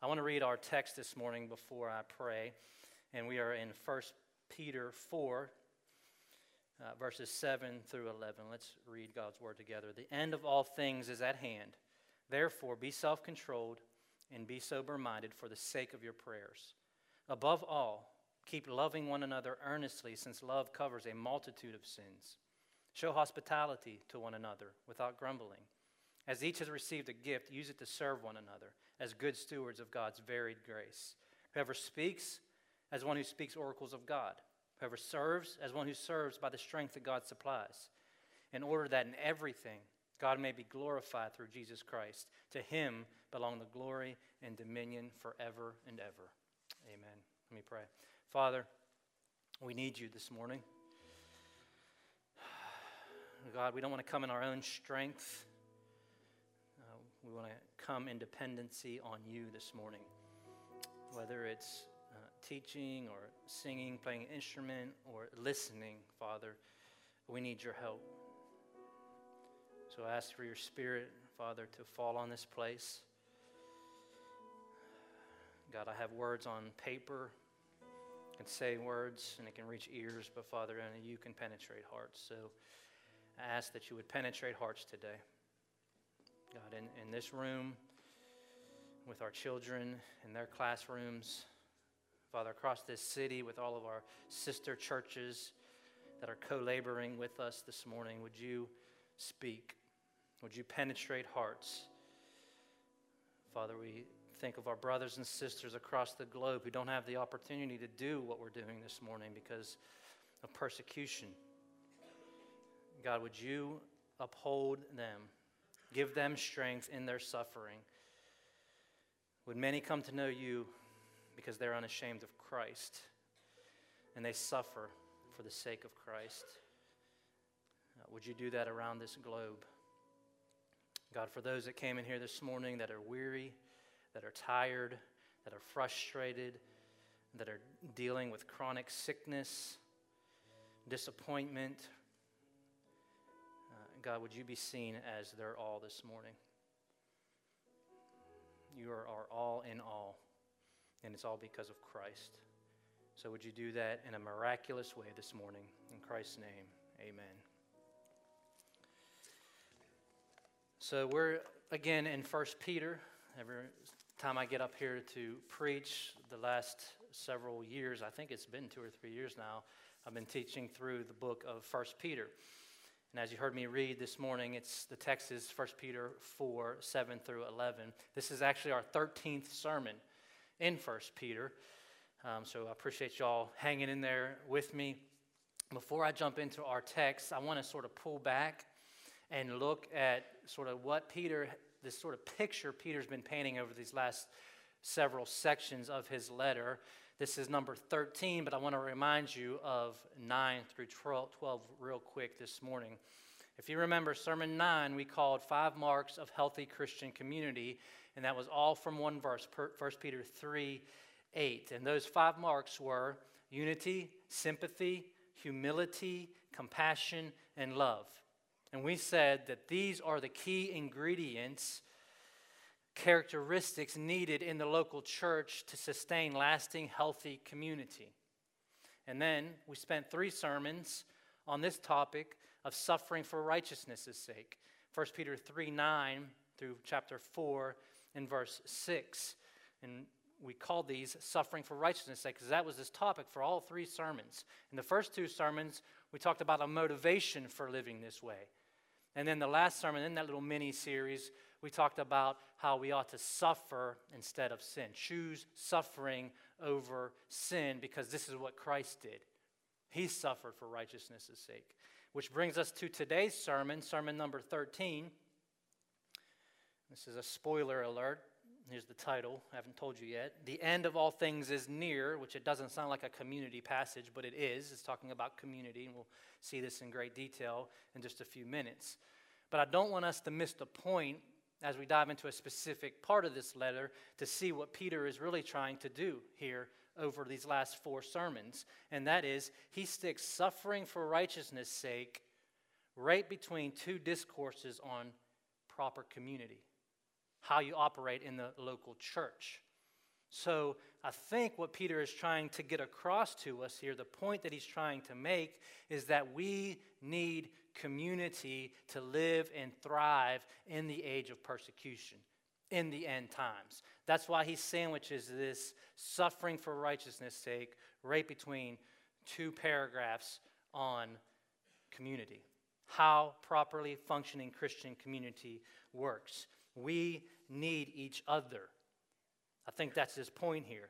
I want to read our text this morning before I pray, and we are in 1 Peter 4, uh, verses 7 through 11. Let's read God's word together. The end of all things is at hand. Therefore, be self controlled and be sober minded for the sake of your prayers. Above all, keep loving one another earnestly, since love covers a multitude of sins. Show hospitality to one another without grumbling. As each has received a gift, use it to serve one another as good stewards of God's varied grace. Whoever speaks, as one who speaks oracles of God. Whoever serves, as one who serves by the strength that God supplies, in order that in everything God may be glorified through Jesus Christ. To him belong the glory and dominion forever and ever. Amen. Let me pray. Father, we need you this morning. God, we don't want to come in our own strength. We want to come in dependency on you this morning. Whether it's uh, teaching or singing, playing an instrument, or listening, Father, we need your help. So I ask for your spirit, Father, to fall on this place. God, I have words on paper. Can say words and it can reach ears, but Father, only you can penetrate hearts. So I ask that you would penetrate hearts today. God, in, in this room, with our children, in their classrooms, Father, across this city, with all of our sister churches that are co laboring with us this morning, would you speak? Would you penetrate hearts? Father, we think of our brothers and sisters across the globe who don't have the opportunity to do what we're doing this morning because of persecution. God, would you uphold them, give them strength in their suffering? Would many come to know you because they're unashamed of Christ and they suffer for the sake of Christ? Uh, would you do that around this globe? God, for those that came in here this morning that are weary, that are tired, that are frustrated, that are dealing with chronic sickness, disappointment, God, would you be seen as their all this morning? You are our all in all, and it's all because of Christ. So would you do that in a miraculous way this morning? In Christ's name, amen. So we're again in First Peter. Every time I get up here to preach, the last several years, I think it's been two or three years now, I've been teaching through the book of First Peter. And as you heard me read this morning, it's the text is 1 Peter 4, 7 through 11. This is actually our 13th sermon in 1 Peter. Um, so I appreciate y'all hanging in there with me. Before I jump into our text, I want to sort of pull back and look at sort of what Peter, this sort of picture Peter's been painting over these last several sections of his letter. This is number 13, but I want to remind you of 9 through 12, 12 real quick this morning. If you remember, Sermon 9, we called Five Marks of Healthy Christian Community, and that was all from one verse, 1 Peter 3 8. And those five marks were unity, sympathy, humility, compassion, and love. And we said that these are the key ingredients, characteristics needed in the local church to sustain lasting, healthy community. And then we spent three sermons on this topic of suffering for righteousness' sake 1 Peter 3 9 through chapter 4 and verse 6. And we called these suffering for righteousness' sake because that was this topic for all three sermons. In the first two sermons, we talked about a motivation for living this way. And then the last sermon, in that little mini series, we talked about how we ought to suffer instead of sin. Choose suffering over sin because this is what Christ did. He suffered for righteousness' sake. Which brings us to today's sermon, sermon number 13. This is a spoiler alert. Here's the title. I haven't told you yet. The end of all things is near, which it doesn't sound like a community passage, but it is. It's talking about community, and we'll see this in great detail in just a few minutes. But I don't want us to miss the point as we dive into a specific part of this letter to see what Peter is really trying to do here over these last four sermons. And that is, he sticks suffering for righteousness' sake right between two discourses on proper community how you operate in the local church. So I think what Peter is trying to get across to us here, the point that he's trying to make, is that we need community to live and thrive in the age of persecution, in the end times. That's why he sandwiches this suffering for righteousness' sake right between two paragraphs on community. How properly functioning Christian community works. We need each other. I think that's his point here.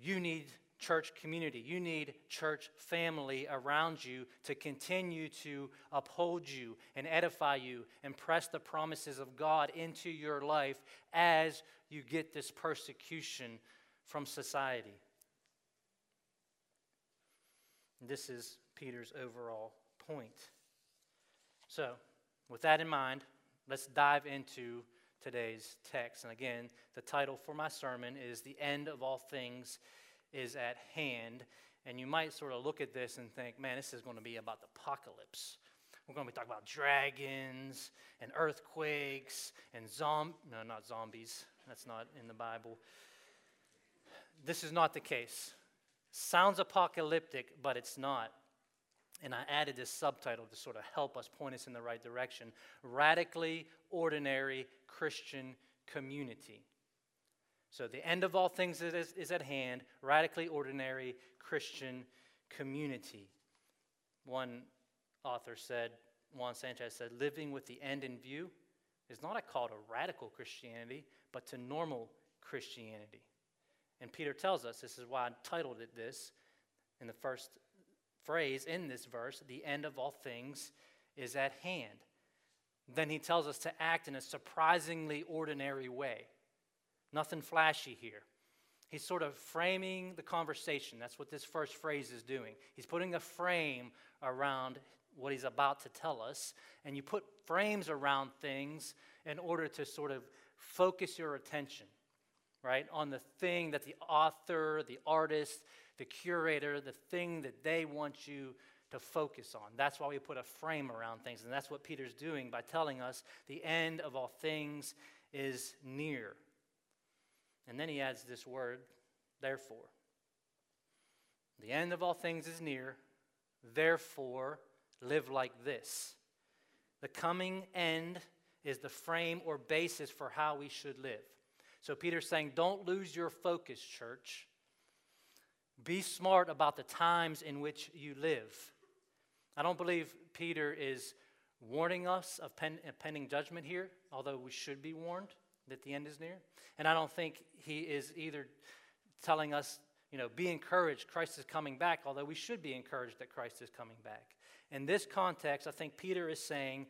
You need church community. You need church family around you to continue to uphold you and edify you and press the promises of God into your life as you get this persecution from society. This is Peter's overall point. So, with that in mind, let's dive into today's text. And again, the title for my sermon is The End of All Things is at Hand. And you might sort of look at this and think, man, this is going to be about the apocalypse. We're going to be talking about dragons and earthquakes and zom no, not zombies. That's not in the Bible. This is not the case. Sounds apocalyptic, but it's not. And I added this subtitle to sort of help us point us in the right direction Radically Ordinary Christian Community. So, the end of all things is, is at hand radically ordinary Christian community. One author said, Juan Sanchez said, living with the end in view is not a call to radical Christianity, but to normal Christianity. And Peter tells us, this is why I titled it this in the first phrase in this verse the end of all things is at hand. Then he tells us to act in a surprisingly ordinary way. Nothing flashy here. He's sort of framing the conversation. That's what this first phrase is doing. He's putting a frame around what he's about to tell us. And you put frames around things in order to sort of focus your attention, right, on the thing that the author, the artist, the curator, the thing that they want you to focus on. That's why we put a frame around things. And that's what Peter's doing by telling us the end of all things is near. And then he adds this word, therefore. The end of all things is near. Therefore, live like this. The coming end is the frame or basis for how we should live. So Peter's saying, don't lose your focus, church. Be smart about the times in which you live. I don't believe Peter is warning us of pen, pending judgment here, although we should be warned that the end is near. And I don't think he is either telling us, you know, be encouraged, Christ is coming back, although we should be encouraged that Christ is coming back. In this context, I think Peter is saying,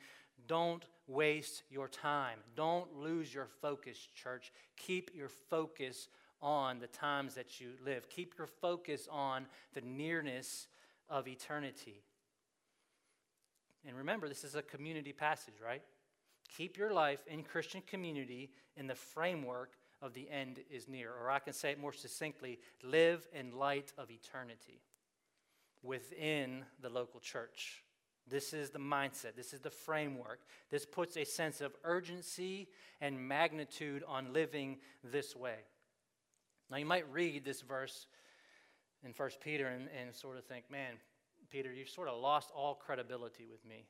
don't waste your time. Don't lose your focus, church. Keep your focus on the times that you live. Keep your focus on the nearness of eternity. And remember, this is a community passage, right? Keep your life in Christian community in the framework of the end is near. Or I can say it more succinctly live in light of eternity within the local church. This is the mindset. This is the framework. This puts a sense of urgency and magnitude on living this way. Now, you might read this verse in 1 Peter and, and sort of think, man, Peter, you've sort of lost all credibility with me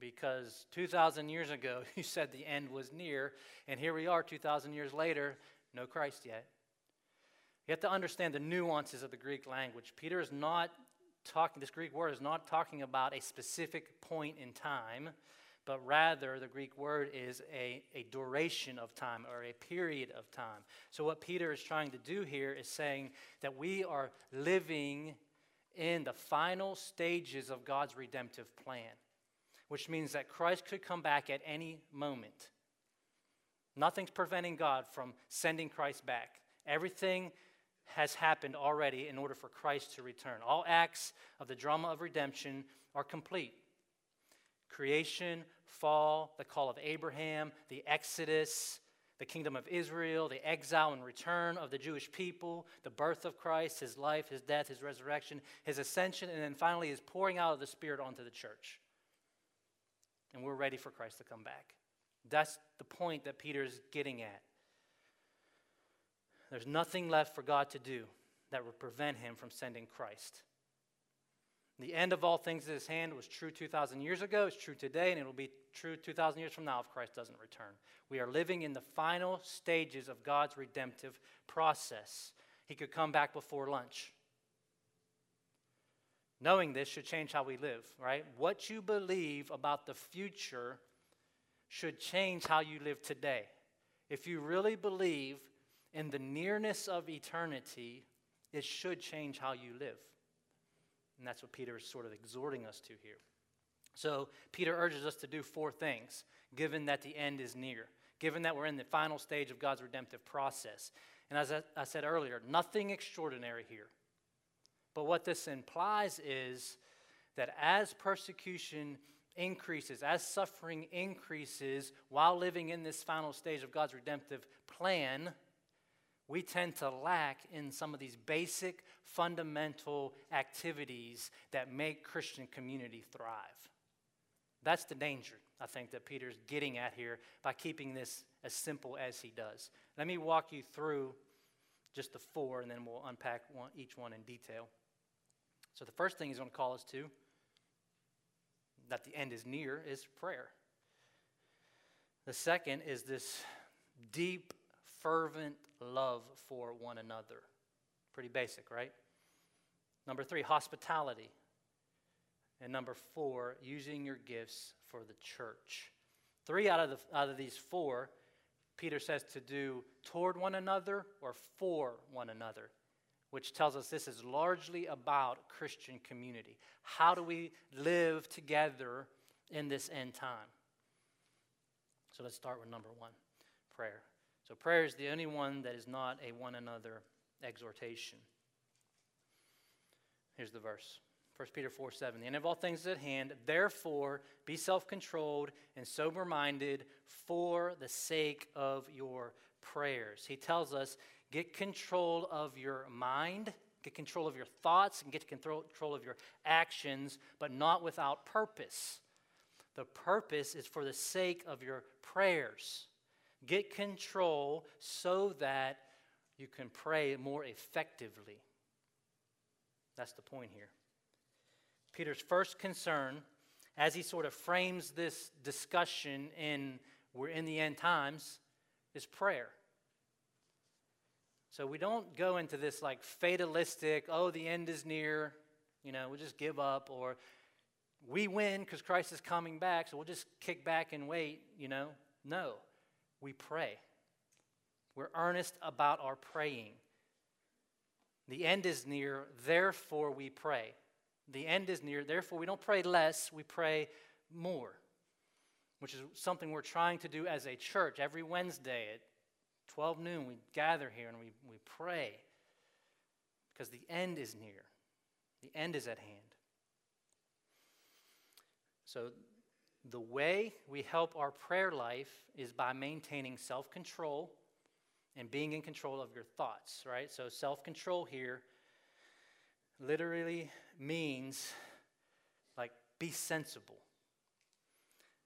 because 2,000 years ago you said the end was near, and here we are 2,000 years later, no Christ yet. You have to understand the nuances of the Greek language. Peter is not talking, this Greek word is not talking about a specific point in time, but rather the Greek word is a, a duration of time or a period of time. So, what Peter is trying to do here is saying that we are living in the final stages of God's redemptive plan which means that Christ could come back at any moment. Nothing's preventing God from sending Christ back. Everything has happened already in order for Christ to return. All acts of the drama of redemption are complete creation, fall, the call of Abraham, the Exodus, the kingdom of Israel, the exile and return of the Jewish people, the birth of Christ, his life, his death, his resurrection, his ascension, and then finally his pouring out of the Spirit onto the church and we're ready for Christ to come back. That's the point that Peter is getting at. There's nothing left for God to do that would prevent him from sending Christ. The end of all things at his hand was true 2,000 years ago, it's true today, and it will be true 2,000 years from now if Christ doesn't return. We are living in the final stages of God's redemptive process. He could come back before lunch. Knowing this should change how we live, right? What you believe about the future should change how you live today. If you really believe in the nearness of eternity, it should change how you live. And that's what Peter is sort of exhorting us to here. So, Peter urges us to do four things, given that the end is near, given that we're in the final stage of God's redemptive process. And as I said earlier, nothing extraordinary here. But what this implies is that as persecution increases, as suffering increases while living in this final stage of God's redemptive plan, we tend to lack in some of these basic, fundamental activities that make Christian community thrive. That's the danger, I think, that Peter's getting at here by keeping this as simple as he does. Let me walk you through just the four, and then we'll unpack one, each one in detail. So, the first thing he's going to call us to, that the end is near, is prayer. The second is this deep fervent love for one another. Pretty basic, right? Number three, hospitality. And number four, using your gifts for the church. Three out of, the, out of these four, Peter says to do toward one another or for one another, which tells us this is largely about Christian community. How do we live together in this end time? So let's start with number one prayer. So prayer is the only one that is not a one another exhortation. Here's the verse 1 Peter 4 7. The end of all things is at hand. Therefore, be self controlled and sober minded for the sake of your prayers. He tells us get control of your mind, get control of your thoughts, and get control of your actions, but not without purpose. The purpose is for the sake of your prayers. Get control so that you can pray more effectively. That's the point here. Peter's first concern, as he sort of frames this discussion in we're in the end times, is prayer. So we don't go into this like fatalistic, oh, the end is near, you know, we'll just give up, or we win because Christ is coming back, so we'll just kick back and wait, you know. No we pray. We're earnest about our praying. The end is near, therefore we pray. The end is near, therefore we don't pray less, we pray more, which is something we're trying to do as a church. Every Wednesday at 12 noon, we gather here and we, we pray because the end is near, the end is at hand. So the way we help our prayer life is by maintaining self control and being in control of your thoughts, right? So, self control here literally means like be sensible,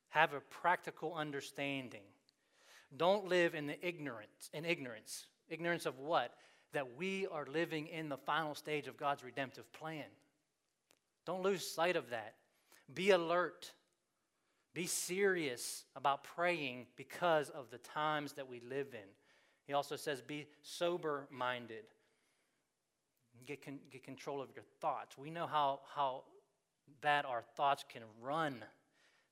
have a practical understanding. Don't live in the ignorance, in ignorance. Ignorance of what? That we are living in the final stage of God's redemptive plan. Don't lose sight of that. Be alert be serious about praying because of the times that we live in. He also says, be sober minded. Get, con- get control of your thoughts. We know how, how bad our thoughts can run,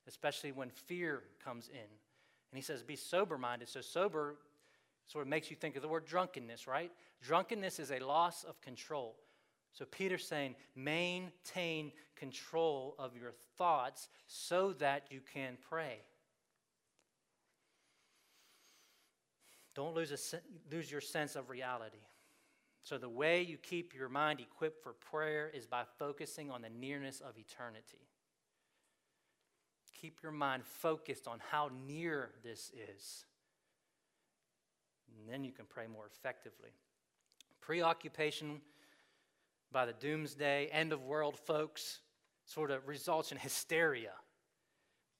especially when fear comes in. And he says, be sober minded. So, sober sort of makes you think of the word drunkenness, right? Drunkenness is a loss of control. So Peter's saying, maintain control of your thoughts so that you can pray. Don't lose, a, lose your sense of reality. So, the way you keep your mind equipped for prayer is by focusing on the nearness of eternity. Keep your mind focused on how near this is. And then you can pray more effectively. Preoccupation by the doomsday, end of world folks sort of results in hysteria.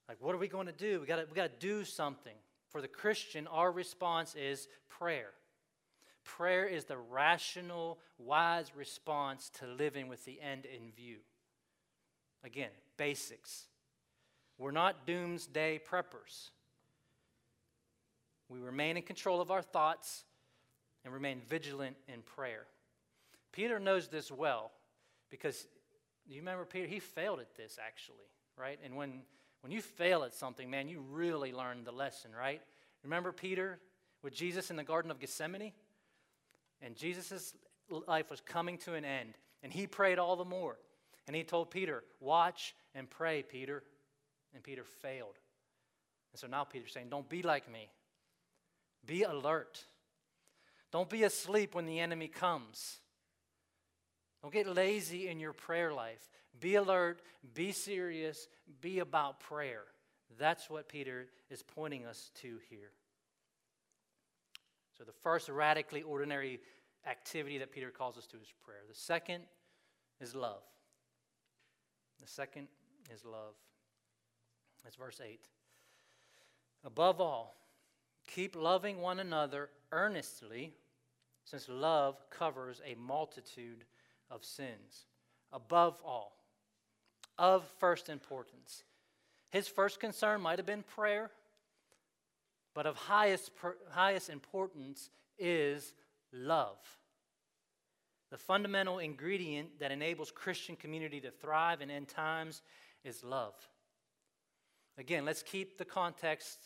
Like, what are we going to do? We got we to do something. For the Christian, our response is prayer. prayer is the rational, wise response to living with the end in view. Again, basics. We're not doomsday preppers. We remain in control of our thoughts and remain vigilant in prayer. Peter knows this well because you remember Peter? He failed at this actually, right? And when, when you fail at something, man, you really learn the lesson, right? Remember Peter with Jesus in the Garden of Gethsemane? And Jesus' life was coming to an end, and he prayed all the more. And he told Peter, Watch and pray, Peter. And Peter failed. And so now Peter's saying, Don't be like me. Be alert. Don't be asleep when the enemy comes. Don't get lazy in your prayer life. Be alert, be serious, be about prayer. That's what Peter is pointing us to here. So, the first radically ordinary activity that Peter calls us to is prayer. The second is love. The second is love. That's verse 8. Above all, keep loving one another earnestly, since love covers a multitude of sins. Above all, of first importance. His first concern might have been prayer, but of highest, highest importance is love. The fundamental ingredient that enables Christian community to thrive in end times is love. Again, let's keep the context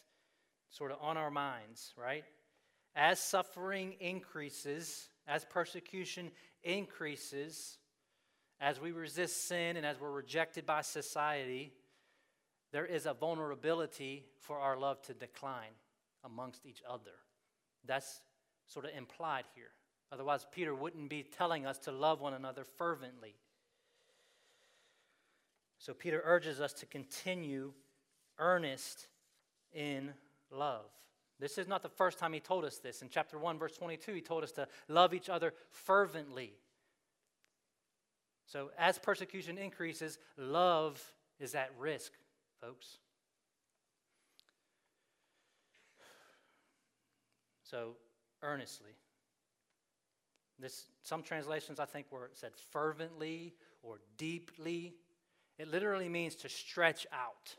sort of on our minds, right? As suffering increases, as persecution increases, as we resist sin and as we're rejected by society, there is a vulnerability for our love to decline amongst each other. That's sort of implied here. Otherwise, Peter wouldn't be telling us to love one another fervently. So, Peter urges us to continue earnest in love. This is not the first time he told us this. In chapter 1, verse 22, he told us to love each other fervently. So, as persecution increases, love is at risk, folks. So, earnestly. This, some translations, I think, were said fervently or deeply. It literally means to stretch out.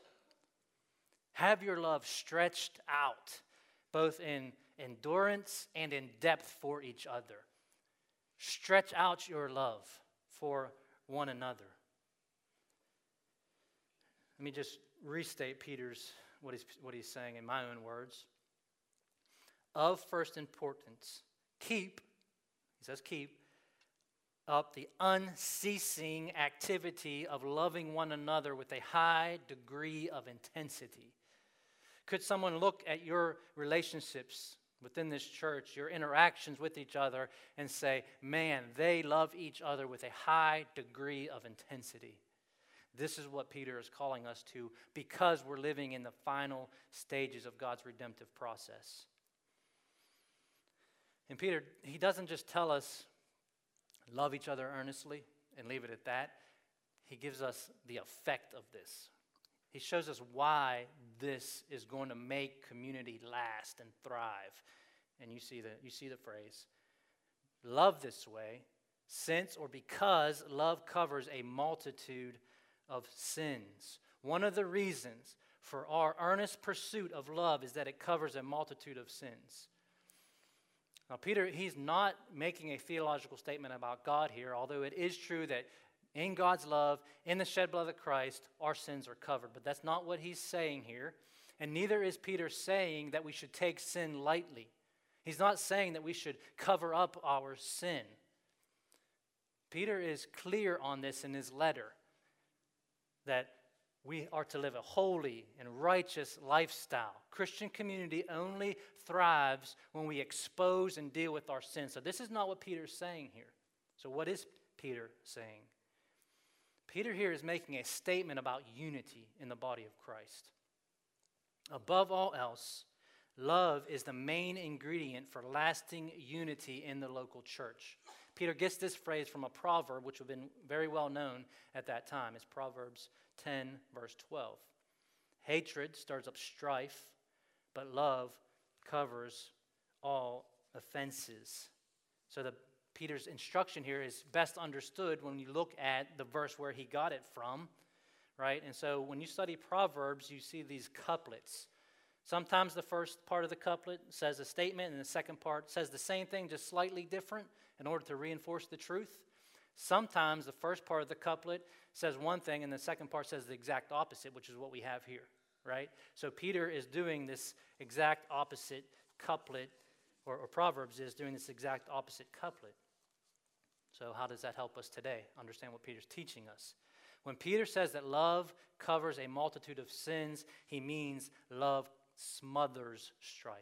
Have your love stretched out, both in endurance and in depth for each other. Stretch out your love for one another. Let me just restate Peter's what he's, what he's saying in my own words. Of first importance, keep he says, keep up the unceasing activity of loving one another with a high degree of intensity. Could someone look at your relationships within this church, your interactions with each other, and say, man, they love each other with a high degree of intensity? This is what Peter is calling us to because we're living in the final stages of God's redemptive process. And Peter, he doesn't just tell us, love each other earnestly and leave it at that. He gives us the effect of this. He shows us why this is going to make community last and thrive. And you see the, you see the phrase love this way, since or because love covers a multitude of sins. One of the reasons for our earnest pursuit of love is that it covers a multitude of sins. Now, Peter, he's not making a theological statement about God here, although it is true that in God's love, in the shed blood of Christ, our sins are covered. But that's not what he's saying here. And neither is Peter saying that we should take sin lightly. He's not saying that we should cover up our sin. Peter is clear on this in his letter that we are to live a holy and righteous lifestyle. Christian community only thrives when we expose and deal with our sin. So, this is not what Peter's saying here. So, what is Peter saying? Peter here is making a statement about unity in the body of Christ. Above all else, love is the main ingredient for lasting unity in the local church. Peter gets this phrase from a proverb which would have been very well known at that time. It's Proverbs 10, verse 12. Hatred stirs up strife, but love covers all offenses. So the Peter's instruction here is best understood when you look at the verse where he got it from, right? And so when you study Proverbs, you see these couplets. Sometimes the first part of the couplet says a statement, and the second part says the same thing, just slightly different, in order to reinforce the truth. Sometimes the first part of the couplet says one thing, and the second part says the exact opposite, which is what we have here, right? So Peter is doing this exact opposite couplet, or, or Proverbs is doing this exact opposite couplet. So, how does that help us today? Understand what Peter's teaching us. When Peter says that love covers a multitude of sins, he means love smothers strife.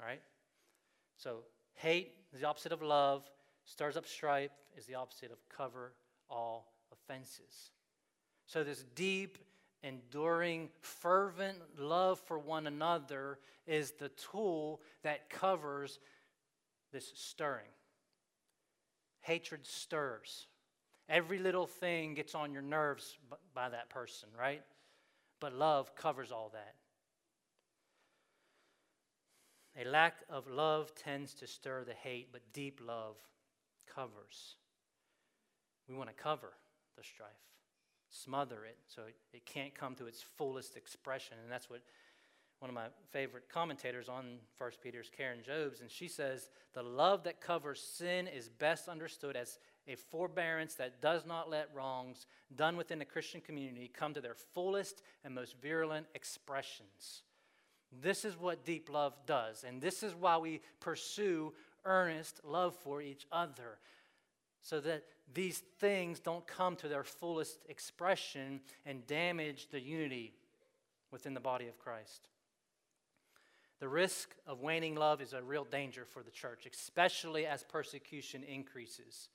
All right? So, hate is the opposite of love, stirs up strife is the opposite of cover all offenses. So, this deep, enduring, fervent love for one another is the tool that covers this stirring. Hatred stirs. Every little thing gets on your nerves by that person, right? But love covers all that. A lack of love tends to stir the hate, but deep love covers. We want to cover the strife, smother it so it, it can't come to its fullest expression. And that's what one of my favorite commentators on 1 Peter's Karen Jobes, and she says, The love that covers sin is best understood as a forbearance that does not let wrongs done within the Christian community come to their fullest and most virulent expressions. This is what deep love does, and this is why we pursue earnest love for each other, so that these things don't come to their fullest expression and damage the unity within the body of Christ. The risk of waning love is a real danger for the church, especially as persecution increases.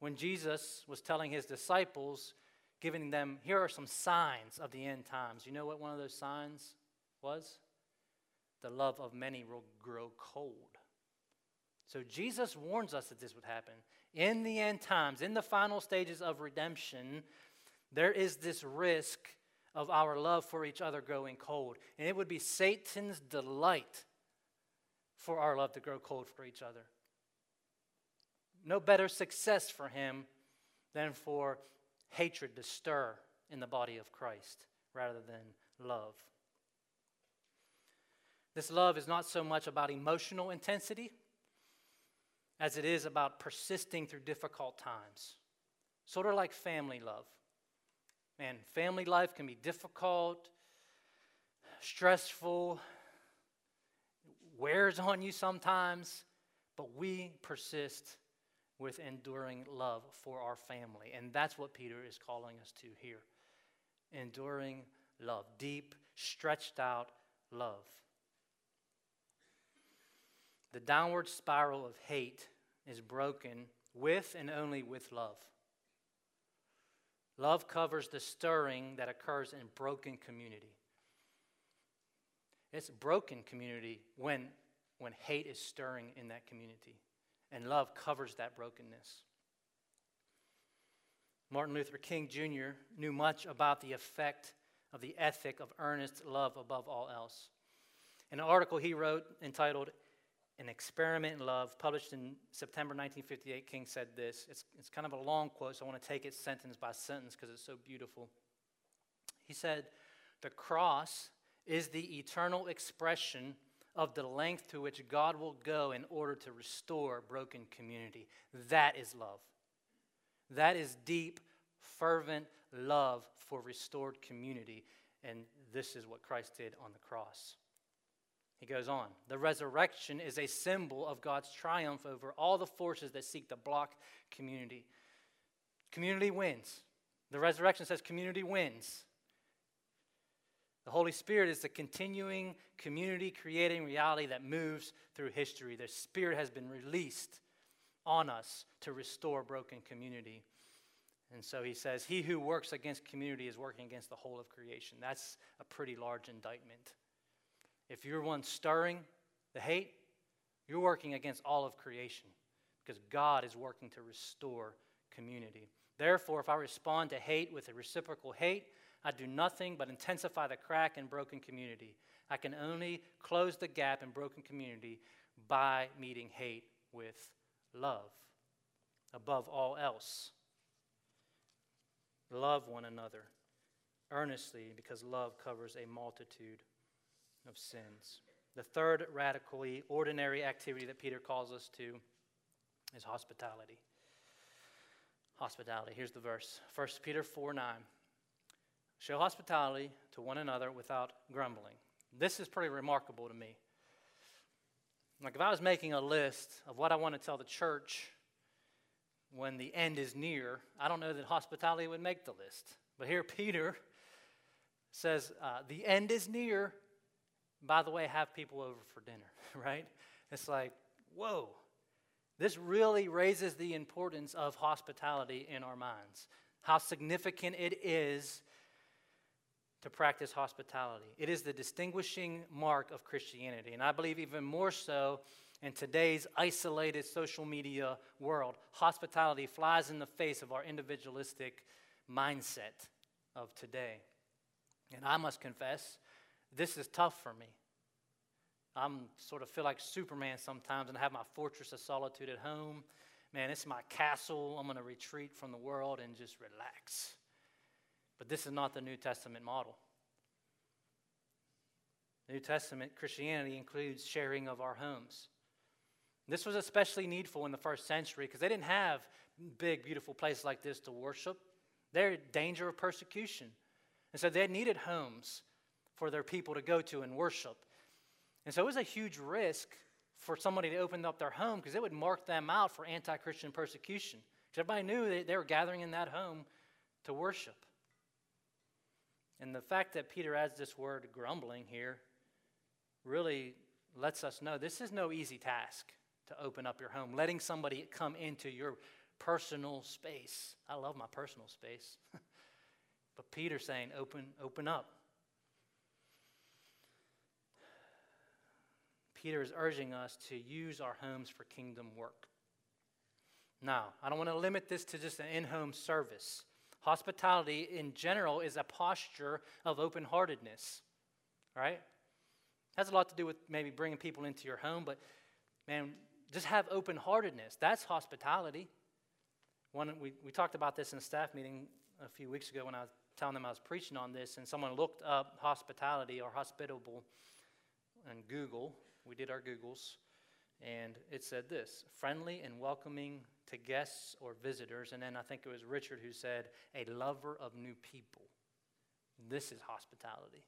When Jesus was telling his disciples, giving them, here are some signs of the end times, you know what one of those signs was? The love of many will grow cold. So Jesus warns us that this would happen. In the end times, in the final stages of redemption, there is this risk of our love for each other growing cold. And it would be Satan's delight for our love to grow cold for each other. No better success for him than for hatred to stir in the body of Christ rather than love. This love is not so much about emotional intensity as it is about persisting through difficult times. Sort of like family love. Man, family life can be difficult, stressful, wears on you sometimes, but we persist with enduring love for our family. And that's what Peter is calling us to here enduring love, deep, stretched out love. The downward spiral of hate is broken with and only with love. Love covers the stirring that occurs in broken community. It's broken community when, when hate is stirring in that community, and love covers that brokenness. Martin Luther King Jr. knew much about the effect of the ethic of earnest love above all else. In an article he wrote entitled an Experiment in Love, published in September 1958, King said this. It's, it's kind of a long quote, so I want to take it sentence by sentence because it's so beautiful. He said, The cross is the eternal expression of the length to which God will go in order to restore broken community. That is love. That is deep, fervent love for restored community. And this is what Christ did on the cross. He goes on. The resurrection is a symbol of God's triumph over all the forces that seek to block community. Community wins. The resurrection says community wins. The Holy Spirit is the continuing community creating reality that moves through history. The Spirit has been released on us to restore broken community. And so he says, He who works against community is working against the whole of creation. That's a pretty large indictment. If you're one stirring the hate, you're working against all of creation because God is working to restore community. Therefore, if I respond to hate with a reciprocal hate, I do nothing but intensify the crack in broken community. I can only close the gap in broken community by meeting hate with love above all else. Love one another earnestly because love covers a multitude of sins. The third radically ordinary activity that Peter calls us to is hospitality. Hospitality. Here's the verse 1 Peter 4 9. Show hospitality to one another without grumbling. This is pretty remarkable to me. Like, if I was making a list of what I want to tell the church when the end is near, I don't know that hospitality would make the list. But here, Peter says, uh, The end is near. By the way, have people over for dinner, right? It's like, whoa. This really raises the importance of hospitality in our minds, how significant it is to practice hospitality. It is the distinguishing mark of Christianity. And I believe even more so in today's isolated social media world. Hospitality flies in the face of our individualistic mindset of today. And I must confess, this is tough for me. I'm sort of feel like Superman sometimes and I have my fortress of solitude at home. Man, it's my castle. I'm going to retreat from the world and just relax. But this is not the New Testament model. New Testament Christianity includes sharing of our homes. This was especially needful in the first century because they didn't have big, beautiful places like this to worship. They're in danger of persecution. And so they needed homes for their people to go to and worship. And so it was a huge risk for somebody to open up their home because it would mark them out for anti Christian persecution. Because everybody knew that they were gathering in that home to worship. And the fact that Peter adds this word grumbling here really lets us know this is no easy task to open up your home, letting somebody come into your personal space. I love my personal space. but Peter's saying, open, open up. Peter is urging us to use our homes for kingdom work. Now, I don't want to limit this to just an in home service. Hospitality in general is a posture of open heartedness, right? Has a lot to do with maybe bringing people into your home, but man, just have open heartedness. That's hospitality. One, we, we talked about this in a staff meeting a few weeks ago when I was telling them I was preaching on this, and someone looked up hospitality or hospitable on Google. We did our Googles, and it said this friendly and welcoming to guests or visitors. And then I think it was Richard who said, a lover of new people. This is hospitality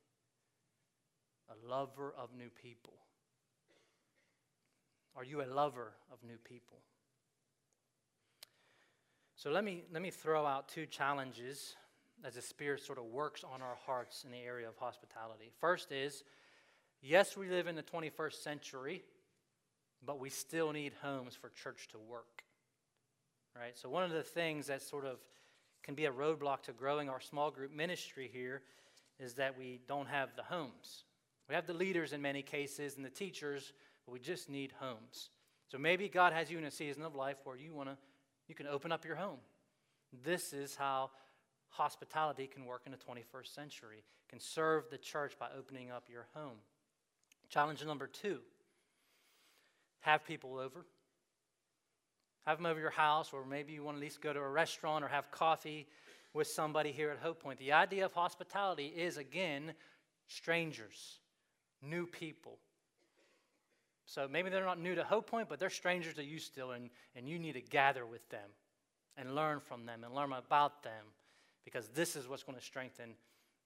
a lover of new people? Are you a lover of new people? So let me, let me throw out two challenges as the Spirit sort of works on our hearts in the area of hospitality. First is yes, we live in the 21st century, but we still need homes for church to work. Right? So, one of the things that sort of can be a roadblock to growing our small group ministry here is that we don't have the homes. We have the leaders in many cases and the teachers, but we just need homes. So maybe God has you in a season of life where you want to you can open up your home. This is how hospitality can work in the 21st century. can serve the church by opening up your home. Challenge number 2. Have people over. Have them over your house, or maybe you want to at least go to a restaurant or have coffee with somebody here at Hope Point. The idea of hospitality is, again, strangers new people. So maybe they're not new to Hope Point, but they're strangers to you still, and, and you need to gather with them and learn from them and learn about them because this is what's going to strengthen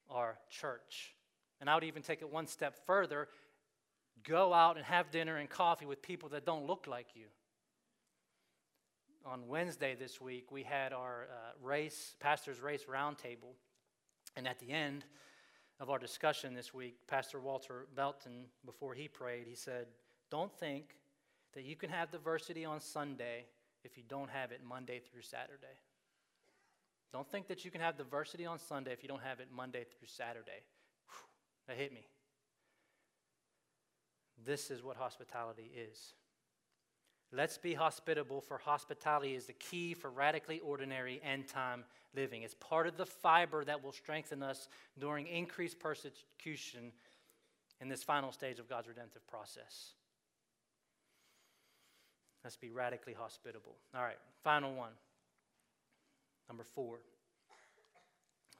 our church. And I would even take it one step further go out and have dinner and coffee with people that don't look like you. On Wednesday this week, we had our uh, race, pastor's race roundtable. And at the end, of our discussion this week, Pastor Walter Belton, before he prayed, he said, Don't think that you can have diversity on Sunday if you don't have it Monday through Saturday. Don't think that you can have diversity on Sunday if you don't have it Monday through Saturday. Whew, that hit me. This is what hospitality is. Let's be hospitable, for hospitality is the key for radically ordinary end time living. It's part of the fiber that will strengthen us during increased persecution in this final stage of God's redemptive process. Let's be radically hospitable. All right, final one. Number four.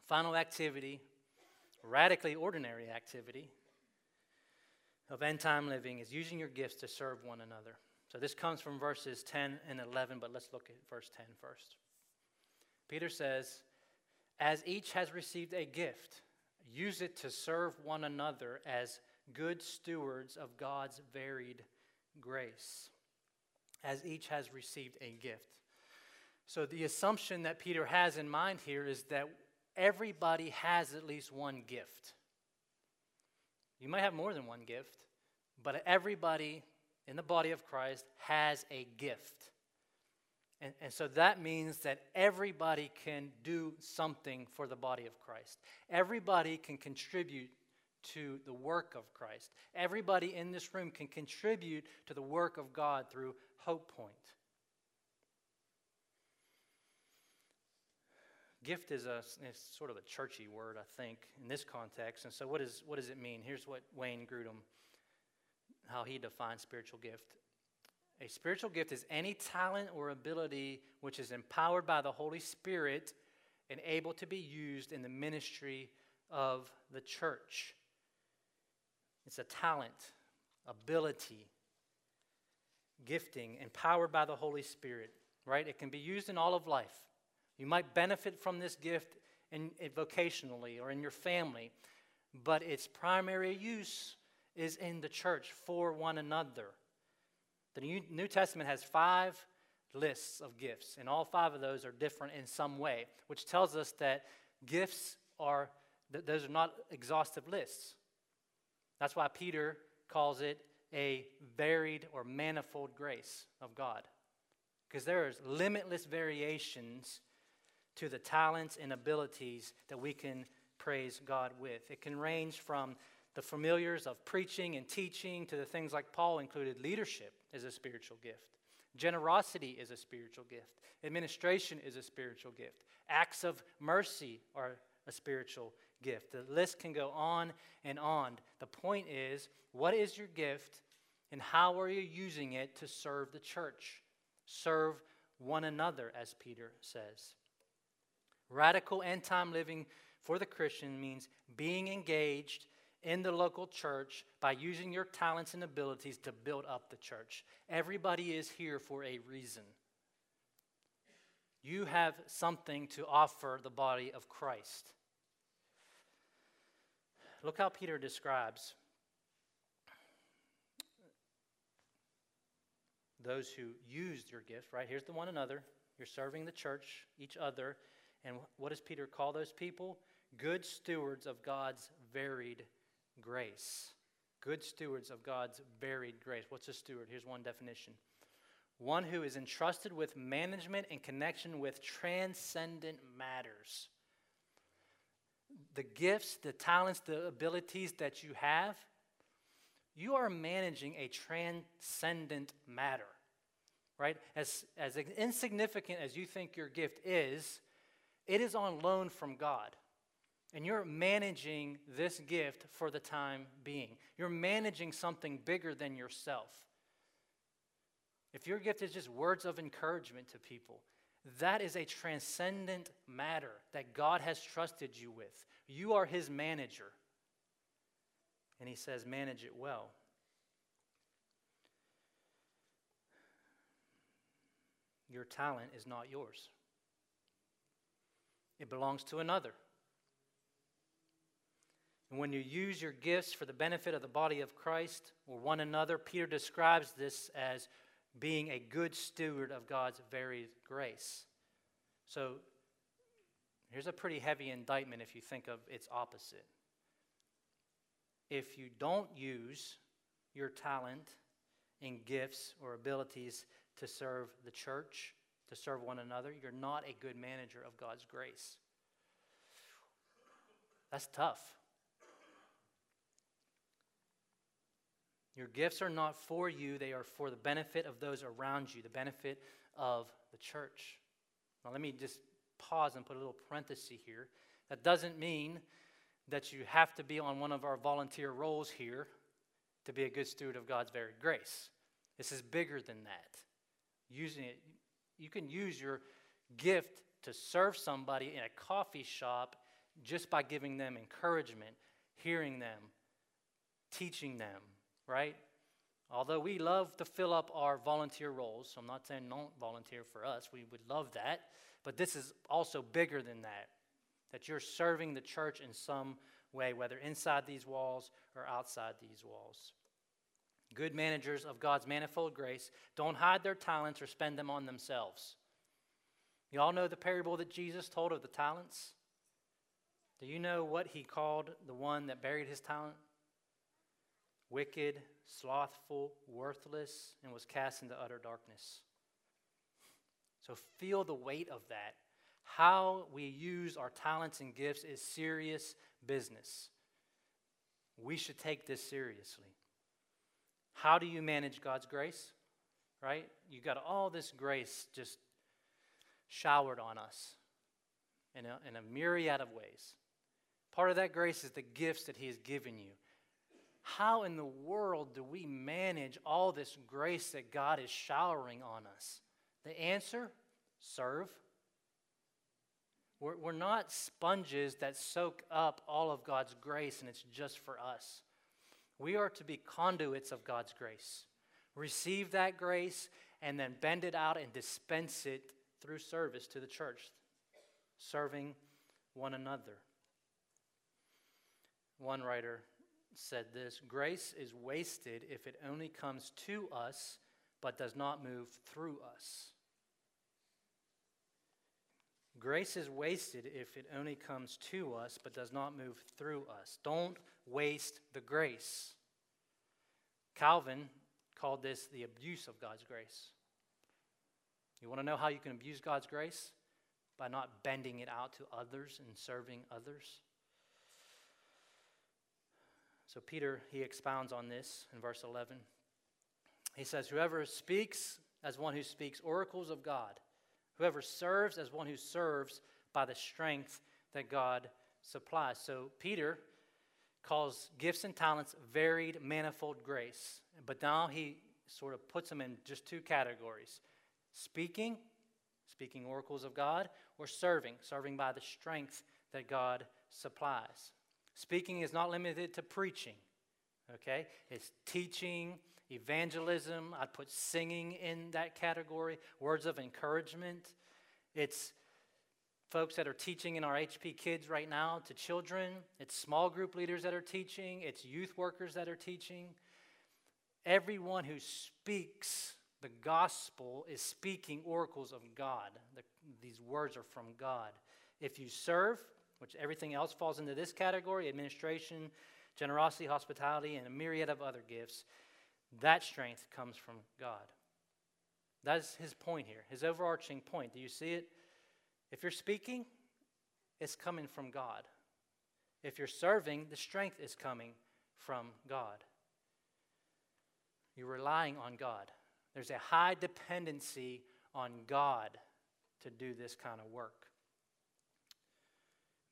Final activity, radically ordinary activity of end time living is using your gifts to serve one another. So this comes from verses 10 and 11, but let's look at verse 10 first. Peter says, As each has received a gift, use it to serve one another as good stewards of God's varied grace. As each has received a gift. So the assumption that Peter has in mind here is that everybody has at least one gift. You might have more than one gift, but everybody in the body of Christ has a gift. And, and so that means that everybody can do something for the body of Christ. Everybody can contribute to the work of Christ. Everybody in this room can contribute to the work of God through Hope Point. Gift is a is sort of a churchy word, I think, in this context. And so, what, is, what does it mean? Here's what Wayne Grudem, how he defines spiritual gift. A spiritual gift is any talent or ability which is empowered by the Holy Spirit and able to be used in the ministry of the church. It's a talent, ability, gifting, empowered by the Holy Spirit, right? It can be used in all of life. You might benefit from this gift in, in vocationally or in your family, but its primary use is in the church for one another. The New, New Testament has five lists of gifts, and all five of those are different in some way, which tells us that gifts are, th- those are not exhaustive lists. That's why Peter calls it a varied or manifold grace of God. Because there is limitless variations to the talents and abilities that we can praise God with. It can range from the familiars of preaching and teaching to the things like Paul included leadership is a spiritual gift. Generosity is a spiritual gift. Administration is a spiritual gift. Acts of mercy are a spiritual gift. The list can go on and on. The point is, what is your gift and how are you using it to serve the church? Serve one another, as Peter says. Radical end time living for the Christian means being engaged in the local church by using your talents and abilities to build up the church. Everybody is here for a reason. You have something to offer the body of Christ. Look how Peter describes those who used your gift, right? Here's the one another. You're serving the church, each other. And what does Peter call those people? Good stewards of God's varied grace. Good stewards of God's varied grace. What's a steward? Here's one definition one who is entrusted with management in connection with transcendent matters. The gifts, the talents, the abilities that you have, you are managing a transcendent matter, right? As, as insignificant as you think your gift is, it is on loan from God. And you're managing this gift for the time being. You're managing something bigger than yourself. If your gift is just words of encouragement to people, that is a transcendent matter that God has trusted you with. You are His manager. And He says, manage it well. Your talent is not yours, it belongs to another. And when you use your gifts for the benefit of the body of Christ or one another, Peter describes this as being a good steward of God's very grace. So here's a pretty heavy indictment if you think of its opposite. If you don't use your talent and gifts or abilities to serve the church, to serve one another, you're not a good manager of God's grace. That's tough. Your gifts are not for you, they are for the benefit of those around you, the benefit of the church. Now, let me just pause and put a little parenthesis here. That doesn't mean that you have to be on one of our volunteer roles here to be a good steward of God's varied grace. This is bigger than that. using it. You can use your gift to serve somebody in a coffee shop just by giving them encouragement, hearing them, teaching them, right? Although we love to fill up our volunteer roles, so I'm not saying don't volunteer for us, we would love that, but this is also bigger than that. That you're serving the church in some way, whether inside these walls or outside these walls. Good managers of God's manifold grace don't hide their talents or spend them on themselves. You all know the parable that Jesus told of the talents? Do you know what he called the one that buried his talent? Wicked, slothful, worthless, and was cast into utter darkness. So feel the weight of that. How we use our talents and gifts is serious business. We should take this seriously. How do you manage God's grace? Right? You got all this grace just showered on us in a, in a myriad of ways. Part of that grace is the gifts that He has given you. How in the world do we manage all this grace that God is showering on us? The answer serve. We're, we're not sponges that soak up all of God's grace and it's just for us. We are to be conduits of God's grace. Receive that grace and then bend it out and dispense it through service to the church, serving one another. One writer said this Grace is wasted if it only comes to us but does not move through us. Grace is wasted if it only comes to us but does not move through us. Don't waste the grace. Calvin called this the abuse of God's grace. You want to know how you can abuse God's grace? By not bending it out to others and serving others. So, Peter, he expounds on this in verse 11. He says, Whoever speaks as one who speaks oracles of God, whoever serves as one who serves by the strength that God supplies. So, Peter calls gifts and talents varied, manifold grace. But now he sort of puts them in just two categories speaking, speaking oracles of God, or serving, serving by the strength that God supplies. Speaking is not limited to preaching, okay? It's teaching, evangelism. I'd put singing in that category, words of encouragement. It's folks that are teaching in our HP Kids right now to children. It's small group leaders that are teaching. It's youth workers that are teaching. Everyone who speaks the gospel is speaking oracles of God. The, these words are from God. If you serve, which everything else falls into this category administration, generosity, hospitality, and a myriad of other gifts that strength comes from God. That's his point here, his overarching point. Do you see it? If you're speaking, it's coming from God. If you're serving, the strength is coming from God. You're relying on God. There's a high dependency on God to do this kind of work.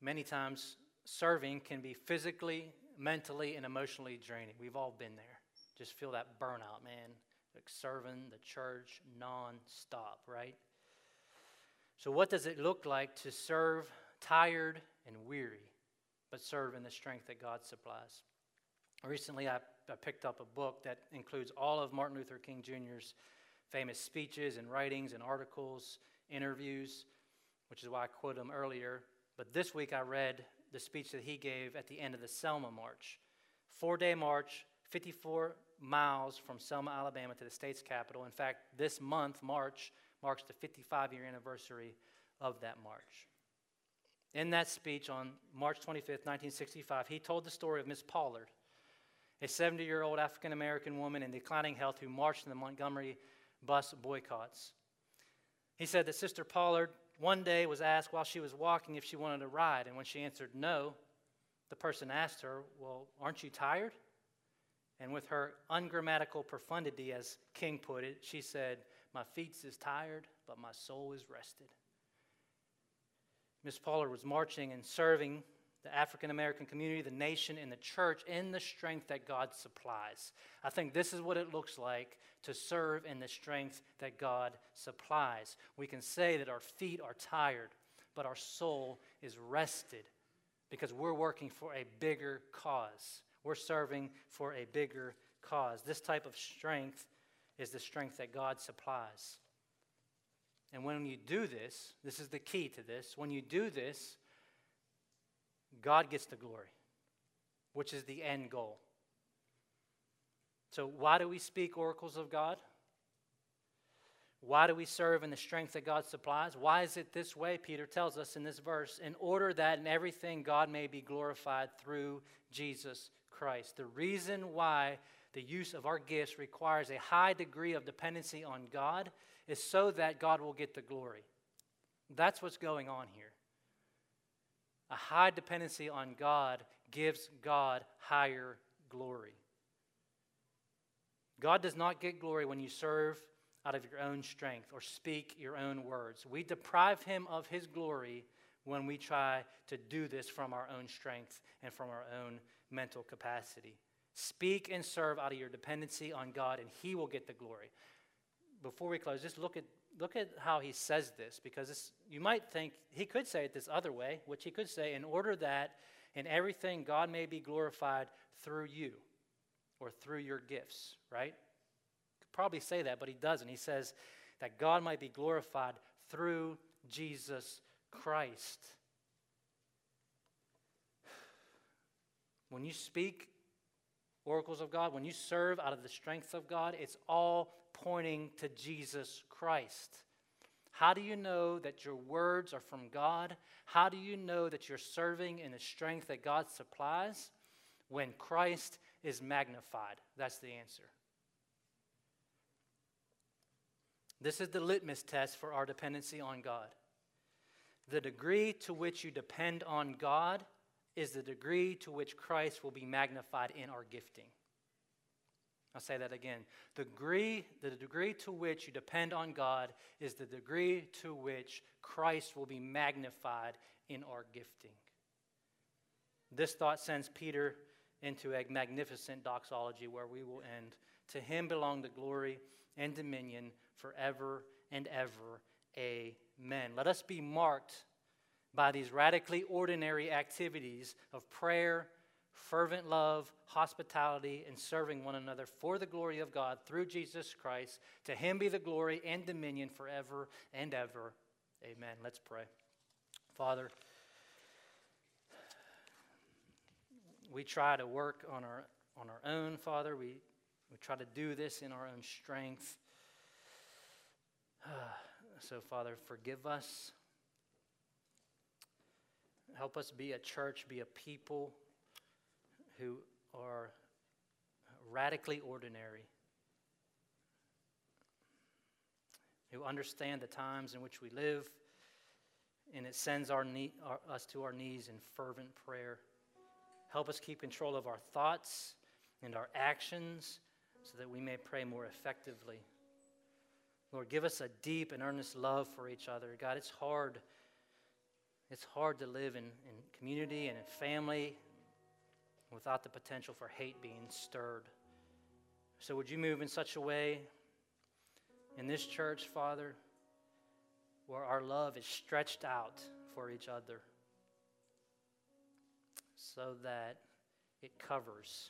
Many times, serving can be physically, mentally, and emotionally draining. We've all been there. Just feel that burnout, man. Like serving the church non-stop, right? So, what does it look like to serve tired and weary, but serve in the strength that God supplies? Recently, I, I picked up a book that includes all of Martin Luther King Jr.'s famous speeches and writings and articles, interviews, which is why I quoted him earlier. But this week I read the speech that he gave at the end of the Selma March. Four day march, 54 miles from Selma, Alabama to the state's capital. In fact, this month, March, marks the 55 year anniversary of that march. In that speech on March 25th, 1965, he told the story of Miss Pollard, a 70 year old African American woman in declining health who marched in the Montgomery bus boycotts. He said that Sister Pollard one day was asked while she was walking if she wanted to ride, and when she answered no, the person asked her, Well, aren't you tired? And with her ungrammatical profundity, as King put it, she said, My feet is tired, but my soul is rested. Miss Pollard was marching and serving the African American community, the nation, and the church in the strength that God supplies. I think this is what it looks like to serve in the strength that God supplies. We can say that our feet are tired, but our soul is rested because we're working for a bigger cause. We're serving for a bigger cause. This type of strength is the strength that God supplies. And when you do this, this is the key to this. When you do this, God gets the glory, which is the end goal. So, why do we speak oracles of God? Why do we serve in the strength that God supplies? Why is it this way? Peter tells us in this verse in order that in everything God may be glorified through Jesus Christ. The reason why the use of our gifts requires a high degree of dependency on God is so that God will get the glory. That's what's going on here. A high dependency on God gives God higher glory. God does not get glory when you serve out of your own strength or speak your own words. We deprive him of his glory when we try to do this from our own strength and from our own mental capacity. Speak and serve out of your dependency on God, and he will get the glory. Before we close, just look at look at how he says this because this, you might think he could say it this other way, which he could say, in order that in everything God may be glorified through you or through your gifts, right? Could probably say that, but he doesn't. He says that God might be glorified through Jesus Christ. When you speak oracles of God, when you serve out of the strength of God, it's all pointing to Jesus Christ. How do you know that your words are from God? How do you know that you're serving in the strength that God supplies? When Christ is magnified. That's the answer. This is the litmus test for our dependency on God. The degree to which you depend on God is the degree to which Christ will be magnified in our gifting. I'll say that again. The degree, the degree to which you depend on God is the degree to which Christ will be magnified in our gifting. This thought sends Peter into a magnificent doxology where we will end. To him belong the glory and dominion forever and ever. Amen. Let us be marked by these radically ordinary activities of prayer, fervent love, hospitality, and serving one another for the glory of God through Jesus Christ. To him be the glory and dominion forever and ever. Amen. Let's pray. Father, we try to work on our, on our own, Father. We, we try to do this in our own strength. so, Father, forgive us. Help us be a church, be a people who are radically ordinary, who understand the times in which we live, and it sends our, knee, our, us to our knees in fervent prayer. Help us keep control of our thoughts and our actions so that we may pray more effectively. Lord, give us a deep and earnest love for each other. God, it's hard. It's hard to live in, in community and in family without the potential for hate being stirred. So, would you move in such a way in this church, Father, where our love is stretched out for each other so that it covers?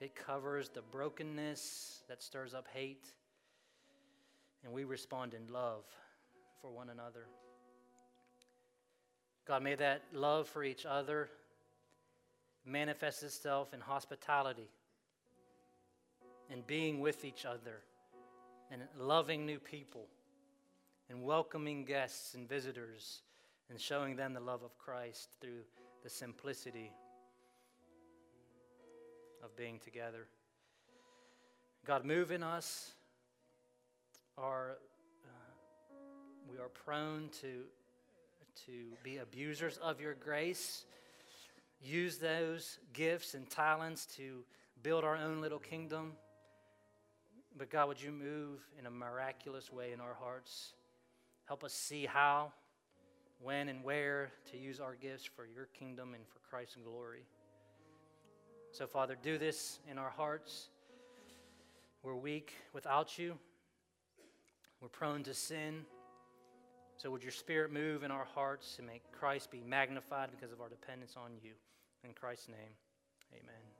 It covers the brokenness that stirs up hate, and we respond in love for one another. God, may that love for each other manifest itself in hospitality and being with each other and loving new people and welcoming guests and visitors and showing them the love of Christ through the simplicity of being together. God, move in us. Our, uh, we are prone to, to be abusers of your grace use those gifts and talents to build our own little kingdom. But God, would you move in a miraculous way in our hearts? Help us see how. when and where to use our gifts for your kingdom and for Christ's glory. So, Father, do this in our hearts. We're weak without you, we're prone to sin. So, would your Spirit move in our hearts to make Christ be magnified because of our dependence on you? In Christ's name, amen.